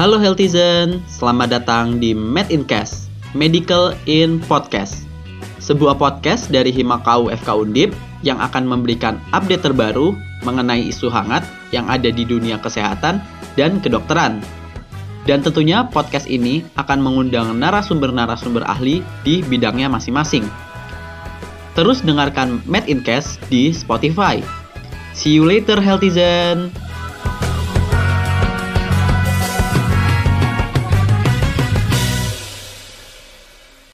Halo Healthizen, selamat datang di Med in Cast, Medical in Podcast. Sebuah podcast dari Himakau FK Undip yang akan memberikan update terbaru mengenai isu hangat yang ada di dunia kesehatan dan kedokteran. Dan tentunya podcast ini akan mengundang narasumber-narasumber ahli di bidangnya masing-masing. Terus dengarkan Med in Cast di Spotify. See you later, Healthizen!